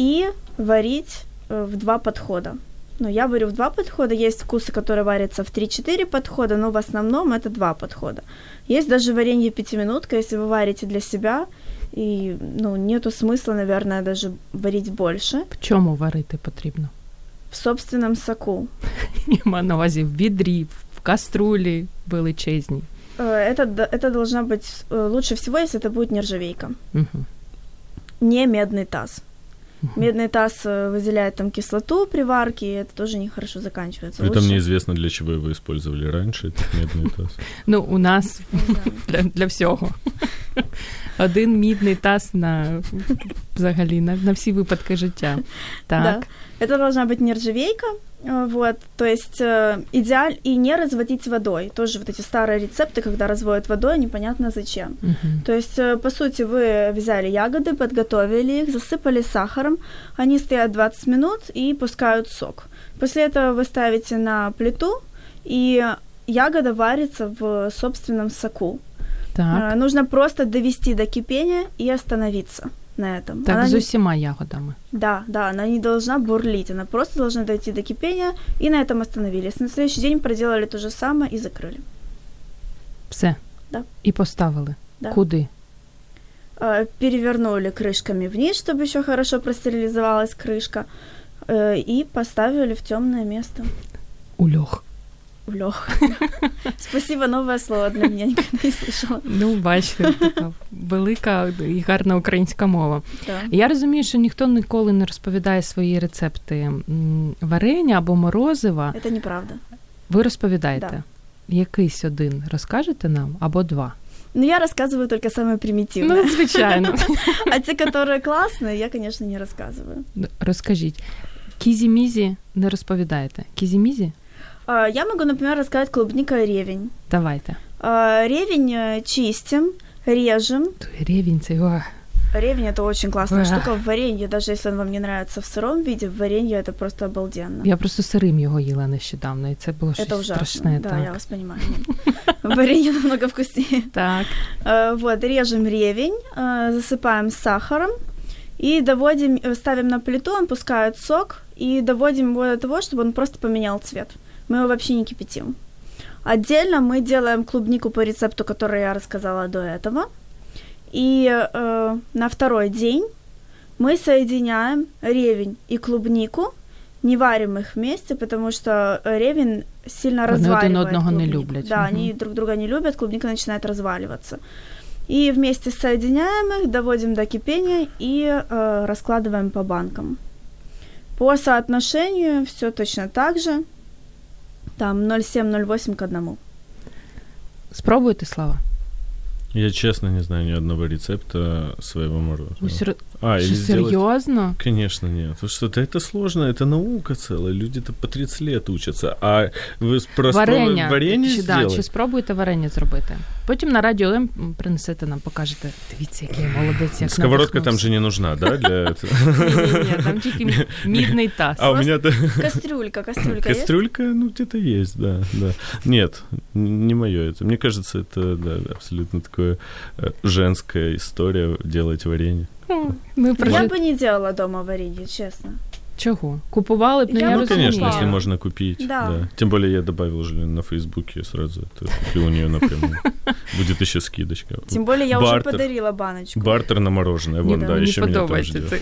и варить э, в два подхода. Ну, я варю в два подхода. Есть вкусы, которые варятся в 3-4 подхода, но в основном это два подхода. Есть даже варенье пятиминутка, если вы варите для себя, и ну, нету смысла, наверное, даже варить больше. В чому варити потрібно? В собственном соку. Я маю на увазі в відрі, в каструлі величезній. Э, Это, д- это должна быть э, лучше всего, если это будет нержавейка, Угу. не медный таз. Медный таз э, выделяет там кислоту при варке, и это тоже нехорошо заканчивается. Притом Лучше- неизвестно, для чего его использовали раньше, этот медный таз. Ну, у нас для, для всього. Один мідний таз на взагалі на, на всі випадки життя. Так. Да. Это должна быть нержавейка, э, вот, то есть э, идеаль и не разводить водой. Тоже вот эти старые рецепты, когда разводят водой, непонятно зачем. Мгм. То есть, э, по сути, вы взяли ягоды, подготовили их, засыпали сахаром, они стоят 20 минут и пускают сок. После этого вы ставите на плиту, и ягода варится в собственном соку. Так, Нужно просто довести до кипения и остановиться на этом. так Она з не- ягодами. Да, да, она не должна бурлить, она просто должна дойти до кипения, и на этом остановились. На следующий день проделали то же самое и закрыли. Все. Да. І поставили. Да. Куди? Э, Перевернули крышками вниз, чтобы еще хорошо простерилизовалась крышка, э, и поставили в темное место. У льох. В лёг. Спасибо, новое слово для меня, никогда не слышала. Ну, бачите, така велика і гарна українська мова. Да. Я розумію, що ніхто ніколи не розповідає свої рецепти м, варення або морозива. Это неправда. Ви розповідаєте? Да. Якийсь один розкажете нам або два? Но я рассказываю только самое примитивное. Ну, звичайно. А те, которые классные, я, конечно, не рассказываю. Розкажіть. Кізі-мізі не розповідаєте. Кізі-мізі? А, Я могу, например, рассказать клубника и ревень. Давайте. А, Ревень э, чистим, режем. Той рівень цей. о, Ревень это очень классная Эх. штука в варенье, даже если он вам не нравится в сыром виде, в варенье это просто обалденно. Я просто сирим його їла нещодавно, і це було щось Это ужасно. страшне. да, так. я вас понимаю. Варенье намного вкуснее. Так. Э, Вот, режем ревень, э, засыпаем сахаром и доводим, э, ставим на плиту, он пускает сок, и доводим его до того, чтобы он просто поменял цвет. Мы его вообще не кипятим. Отдельно мы делаем клубнику по рецепту, который я рассказала до этого. И э, на второй день мы соединяем ревень и клубнику, не варим их вместе, потому что ревень сильно Вони один одного не клубнику. люблять. Да, Мгм. они друг друга не любят, клубника начинает разваливаться. И вместе соединяем их, доводим до кипения и э, раскладываем по банкам. По соотношению все точно так же. Там 0,7-0,8 к 1. Спробуйте, Слава. Я честно не знаю ни одного рецепта своего. Ви сер... А, или Що, сделать... серйозно? Конечно, нет. Вы что-то это сложно, это наука целая. Люди-то по 30 лет учатся. А вы с- просто Варення. варенье чи, да, сделать? чи спробуйте варення зробити. Потім на радіо М принесете нам, покажете. Дивіться, який я молодець, як Сковородка там надихнувся». же не нужна, да, для этого? Ні-ні-ні, там тільки мі- мідний таз. А у меня-то Кастрюлька, кастрюлька есть? кастрюлька, ну, где-то есть, да, да. Нет, н- не мое это. Мне кажется, это, да, абсолютно такое э, женская история делать варенье. Ми Я бы не делала дома варенье, честно. Чого? Купували б, ну Я я, ну, конечно, если Да. можно купить. Да. Да. Тем более я добавил уже на Фейсбуке сразу это куплю у нее напрямую. Будет еще скидочка. Тем более я уже Бартер. подарила баночку. Бартер на мороженое. Вон, Ні, да, мені еще там ждет.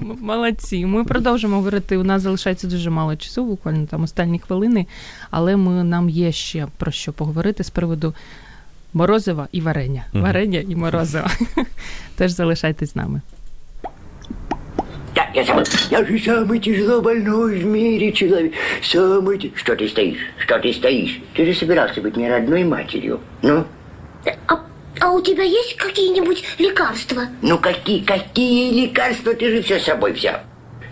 Молодці. Ми продовжимо говорити. У нас залишається дуже мало часу, буквально там останні хвилини, але ми, нам є ще про що поговорити з приводу морозива і варення. Мгм. Варення і морозива. Теж залишайтесь з нами. Да, я забыл. Я же самый тяжело больной в мире человек. Самый... ти- Что ты стоишь? Что ты стоишь? Ты же собирался быть мне родной матерью. Ну? А, а у тебя есть какие-нибудь лекарства? Ну какие, какие лекарства ты же все с собой взял?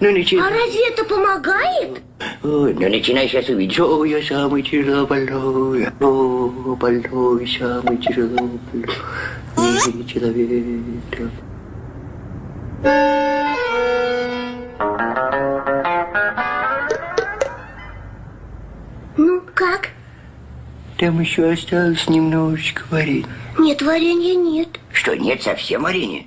Ну начинай. А разве это помогает? Ой, ну начинай сейчас увидишь. О, я самый тяжело больной. О, больной, самый тяжело больной. человек. Ну, как? Там еще осталось немножечко варенья. Нет, варенья нет. Что, нет совсем варенья?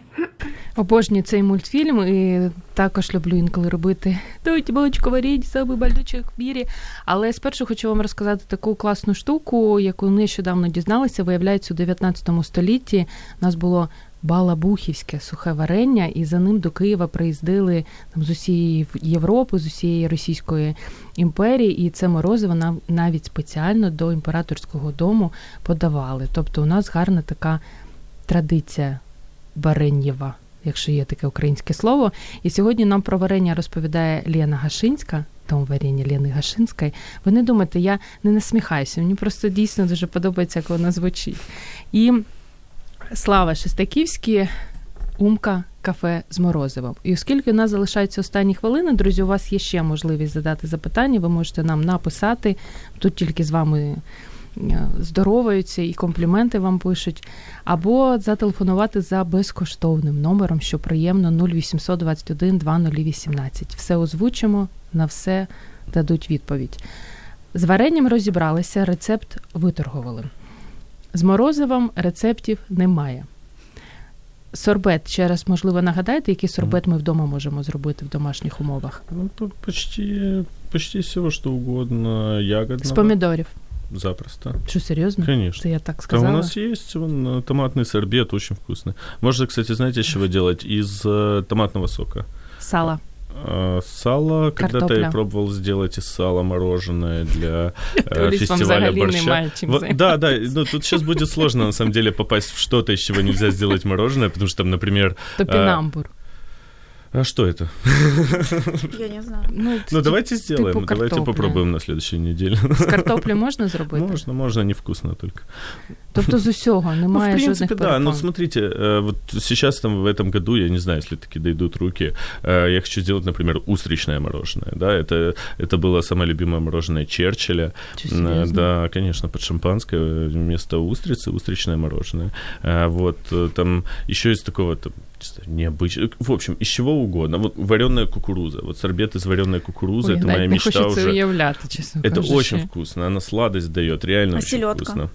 Обожнюю цей мультфільм і також люблю інколи робити «Дайте бочку варіть, самий бальдучок в мірі. Але спершу хочу вам розказати таку класну штуку, яку нещодавно дізналися. Виявляється, у 19 столітті у нас було балабухівське сухе варення, і за ним до Києва приїздили там з усієї Європи, з усієї Російської імперії, і це морозиво нам навіть спеціально до імператорського дому подавали. Тобто у нас гарна така традиція варенєва, якщо є таке українське слово. І сьогодні нам про варення розповідає Лена Гашинська. Дом варення Лени Гашинської. Ви не думайте, я не насміхаюся. Мені просто дійсно дуже подобається, як вона звучить. І Слава Шестаківський, Умка, кафе з морозивом. І оскільки у нас залишаються останні хвилини, друзі, у вас є ще можливість задати запитання. Ви можете нам написати. Тут тільки з вами здороваються і компліменти вам пишуть, або зателефонувати за безкоштовним номером, що приємно 0800 21 2018. Все озвучимо, на все дадуть відповідь. З варенням розібралися, рецепт виторгували. З морозивом рецептів немає. Сорбет, ще раз, можливо, нагадайте, який сорбет ми вдома можемо зробити в домашніх умовах? Ну, по- почти, почти все, что угодно. Ягодного. З помідорів. Запросто. Що серйозно? Конечно. Це я так Там сказала. у нас есть вон, э, томатный сорбет, очень вкусный. Можно, кстати, знаете, из чего делать? Из э, томатного сока. Сало. А, Сало, когда-то Картопля. я пробовал сделать из сала мороженое для э, Толись вам фестиваля взагалі борща. немає чим Вот, займатися. да, да, ну тут сейчас будет сложно на самом деле попасть в что-то, из чего нельзя сделать мороженое, потому что там, например, Топінамбур. а что это? Я не знаю. Ну, Ну давайте сделаем, типу давайте попробуем на следующей неделе. З картоплі можна зробити? Можно, можно, невкусно только. Тобто з усього Ну, немає в принципе, жодних да. перепон. Ну, смотрите, вот сейчас там в этом году, я не знаю, если таки дойдут руки, я хочу сделать, например, устричное мороженое, да, это, это было самое любимое мороженое Черчилля. Чи серйозно? Да, конечно, под шампанское вместо устрицы устричное мороженое. Э, Вот э, там еще из такого там, не знаю, необычного, в общем, из чего угодно. Вот вареная кукуруза, вот сорбет из вареной кукурузы, Ой, это моя мечта уже. уявляти, чесно Это кажучи. очень вкусно, она сладость дает, реально А очень селёдка? вкусно.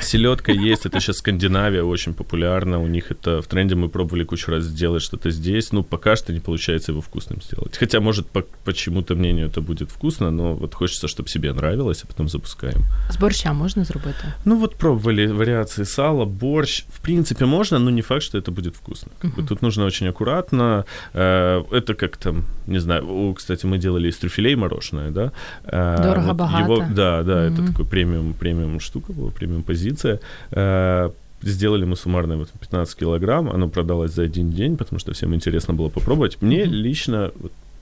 Селедка есть, это сейчас Скандинавия очень популярна, у них это в тренде, мы пробовали кучу раз сделать что-то здесь, ну, пока что не получается его вкусным сделать. Хотя, может, по, по чему-то мнению это будет вкусно, но вот хочется, чтобы себе нравилось, а потом запускаем. З борща можна зробити? Ну, вот пробовали вариации сала, борщ, в принципе, можно, но не факт, что это будет вкусно. Бы Тут нужно очень аккуратно, э, это как там, не знаю, кстати, мы делали из трюфелей мороженое, да? Э, Дорого-богато. его- Да, да, это такой премиум, премиум штука была, премиум позиция. Э, Сделали мы суммарно вот 15 килограмм, оно продалось за один день, потому что всем интересно было попробовать. Мне лично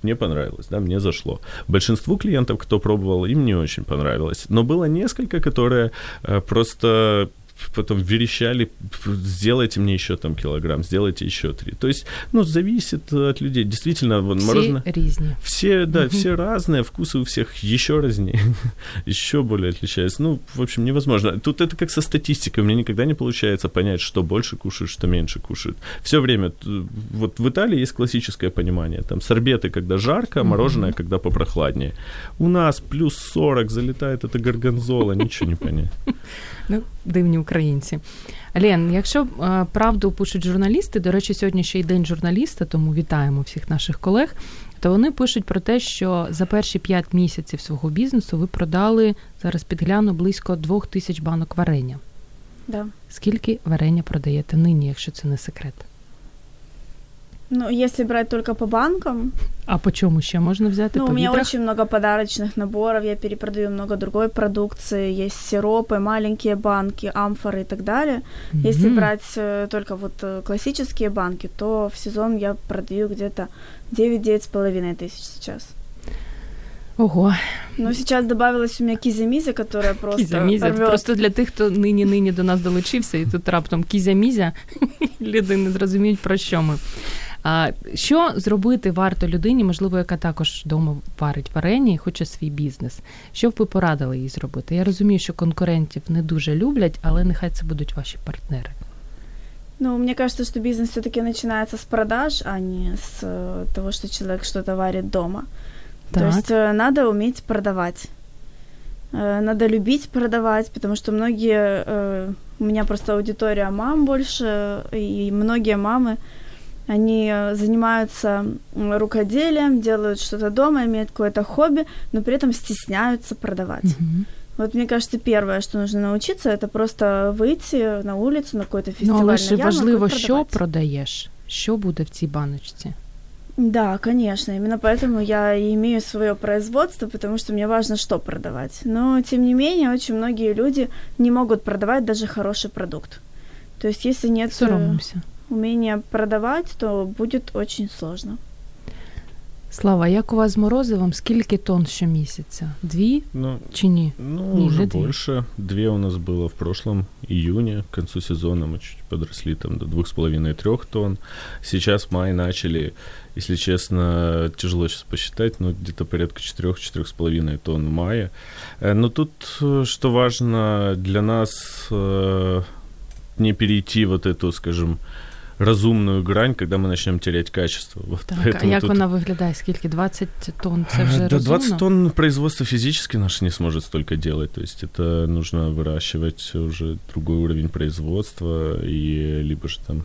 мне понравилось, да, мне зашло. Большинству клиентов, кто пробовал, им не очень понравилось. Но было несколько, которые э, просто потом верещали, сделайте мне еще там килограмм, сделайте еще три. То есть, ну, зависит от людей. Действительно, вот Всі мороженое... різні. Все, да, все разные, вкусы у всех еще разнее, еще более отличаются. Ну, в общем, невозможно. Тут это как со статистикой. У меня никогда не получается понять, что больше кушают, что меньше кушают. Все время, т- вот в Италии есть классическое понимание. Там сорбеты, когда жарко, мороженое, когда попрохладнее. У нас плюс 40, залетает эта горгонзола, ничего не понять. Ну, дивні українці. Лен, якщо е, правду пишуть журналісти, до речі, сьогодні ще й день журналіста, тому вітаємо всіх наших колег. То вони пишуть про те, що за перші 5 місяців свого бізнесу ви продали зараз підгляну близько двох тисяч банок варення. Да. Скільки варення продаєте нині, якщо це не секрет? Ну, если брать только по банкам, А по чому ще можна взяти? ну, по у меня відрах? очень много подарочных наборов, я перепродаю много другой продукции, есть сиропы, маленькие банки, амфоры и так далее. Если Мгм. брать э, только вот э, классические банки, то в сезон я продаю где-то 9-9 с половиной тысяч сейчас. Ого, Но сейчас добавилась у меня кизя-мизя, которая просто кізя-мізя. рвёт. Просто для тих, хто нині-нині до нас долучився, і тут раптом кізя-мізя, люди не зрозуміють, про що ми. А, що зробити варто людині, можливо, яка також вдома варить варення і хоче свій бізнес? Що б ви порадили їй зробити? Я розумію, що конкурентів не дуже люблять, але нехай це будуть ваші партнери. Ну, мне кажется, что бизнес все-таки начинается с продаж, а не с э, того, что человек что-то варит дома. То Так. есть э, надо уметь продавать. Э, Надо любить продавать, потому что многие э, У меня просто аудитория мам больше, и многие мамы, они э, занимаются м, рукоделием, делают что-то дома, имеют какое-то хобби, но при этом стесняются продавать. Мгм. Вот мне кажется, первое, что нужно научиться, это просто выйти на улицу, на какой-то Ну, фестиваль, але на ж ярмарку важливо, и що продавать. продаєш, що буде в цій баночці. Да, конечно. Именно поэтому я и имею свое производство, потому что мне важно, что продавать. Но, тем не менее, очень многие люди не могут продавать даже хороший продукт. То есть, если нет э, Соромимося. умения продавать, то будет очень сложно. Слава, як у вас з морозивом? Скільки тонн щомісяця? Дві Ну, чи ні? Ну, Не, уже не две. больше. Две у нас было в прошлом июне, к концу сезона мы чуть подросли там до двух с половиной трех тонн. Сейчас в мае начали, если честно, тяжело сейчас посчитать, но где-то порядка четырех, четырех с половиной тонн в мае. Э, Но тут, э, что важно для нас, э, не перейти вот эту, скажем, разумную грань, когда мы начнем терять качество. Вот Так, а як тут- вона виглядає? Скільки? 20 тонн? Це вже Да, розумно? 20 тонн производства физически наше не сможет столько делать. То есть это нужно выращивать уже другой уровень производства и либо же там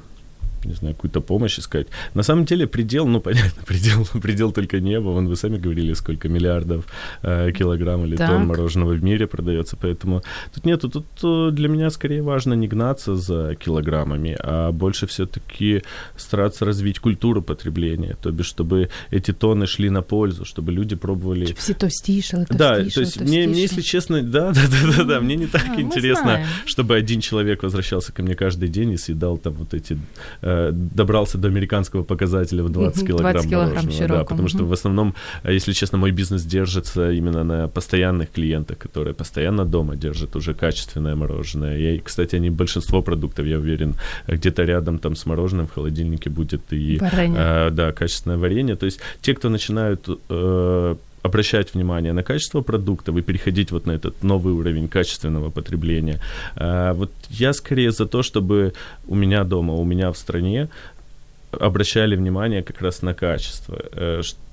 не знаю, какую-то помощь искать. На самом деле предел, ну понятно, предел, предел только небо. Вон вы сами говорили, сколько миллиардов э, килограмм или Так. тонн мороженого в мире продается, поэтому тут нету. Тут э, для меня скорее важно не гнаться за килограммами, а больше все-таки стараться развить культуру потребления, то бишь, чтобы эти тонны шли на пользу, чтобы люди пробовали Щоб всі товстішали, да, товстішали, то есть мне, мне, если честно, да, да, да, да, да, мне не так А, мы интересно, знаем. чтобы один человек возвращался ко мне каждый день и съедал там вот эти, э, добрался до американского показателя в 20 Мгм, килограмм 20 килограмм мороженого, да, потому что в основном, э, если честно, мой бизнес держится именно на постоянных клиентах, которые постоянно дома держат уже качественное мороженое. И, кстати, они большинство продуктов, я уверен, где-то рядом там с мороженым в холодильнике будет и Варення. Э, да, качественное варенье. То есть те, кто начинают э, обращать внимание на качество продуктов и переходить вот на этот новый уровень качественного потребления. Э, вот я скорее за то, чтобы у меня дома, у меня в стране обращали внимание как раз на качество.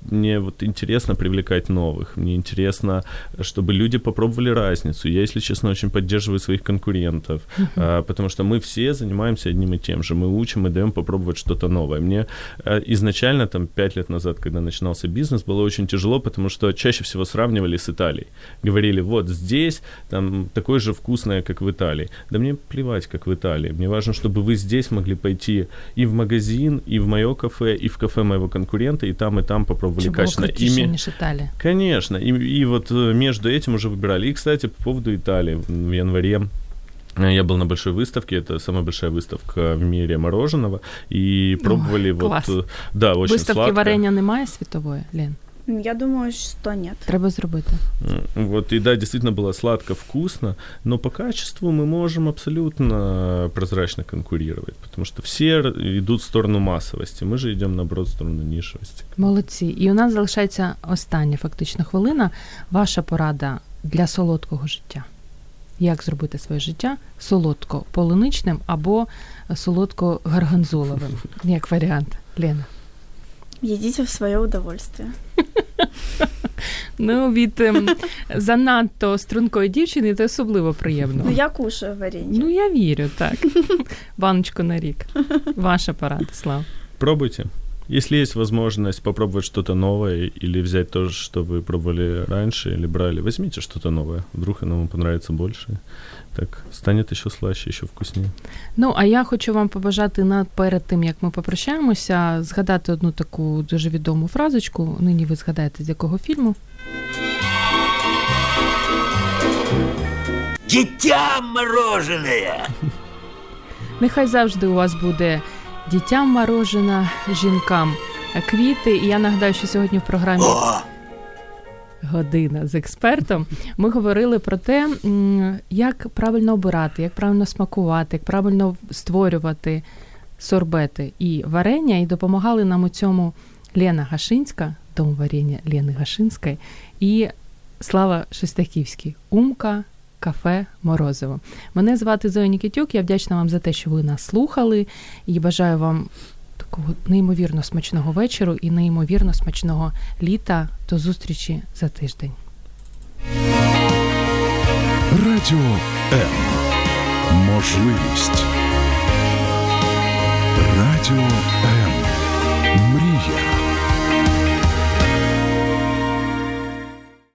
Мне вот интересно привлекать новых, мне интересно, чтобы люди попробовали разницу. Я, если честно, очень поддерживаю своих конкурентов, а, потому что мы все занимаемся одним и тем же. Мы учим и даем попробовать что-то новое. Мне э, изначально, там, пять лет назад, когда начинался бизнес, было очень тяжело, потому что чаще всего сравнивали с Италией. Говорили, вот здесь там такое же вкусное, как в Италии. Да мне плевать, как в Италии. Мне важно, чтобы вы здесь могли пойти и в магазин, и в мое кафе, и в кафе моего конкурента, и там, и там попробовали Щоб було качественно. крутіше, Ими- ніж Італія. Конечно. И, и вот э, между этим уже выбирали. И, кстати, по поводу Италии. В январе э, я был на большой выставке, это самая большая выставка в мире мороженого, и пробовали вот... класс. э, Да, очень Виставки сладко. варення немає світової, Лен? Я думаю, что нет. Треба зробити. М, Вот, и да, действительно было сладко, вкусно, но по качеству мы можем абсолютно прозрачно конкурировать, потому что все р- идут в сторону массовости, мы же идем, наоборот, в сторону нишевости. Молодці. І у нас залишається остання фактично хвилина. Ваша порада для солодкого життя. Як зробити своє життя солодко полуничним або солодко гарганзоловим, як варіант, Лена? Едите в своє удовольствие. Ну, від ем, занадто стрункої дівчини це особливо приємно. Ну, я кушаю варенье. Ну, я вірю, так. Баночку на рік. Ваша порада, Слав. Пробуйте. Если есть возможность попробовать что-то новое или взять то, что вы пробовали раньше или брали, возьмите что-то новое. Вдруг оно вам понравится больше. Так станет еще слаще, еще вкуснее. Ну, а я хочу вам побажати на перед тим, як ми попрощаємося, згадати одну таку дуже відому фразочку. Нині ви згадаєте, з якого фільму. Дитя мороженое! Нехай завжди у вас буде дітям морожена, жінкам квіти. І я нагадаю, що сьогодні в програмі година з експертом. Ми говорили про те, як правильно обирати, як правильно смакувати, як правильно створювати сорбети і варення, і допомагали нам у цьому Лена Гашинська, дом варення Лени Гашинської, і Слава Шестаківський, Умка. Кафе Морозиво. Мене звати Зоя Нікітюк. Я вдячна вам за те, що ви нас слухали, і бажаю вам такого неймовірно смачного вечору і неймовірно смачного літа. До зустрічі за тиждень. Радіо М. можливість. Радіо М.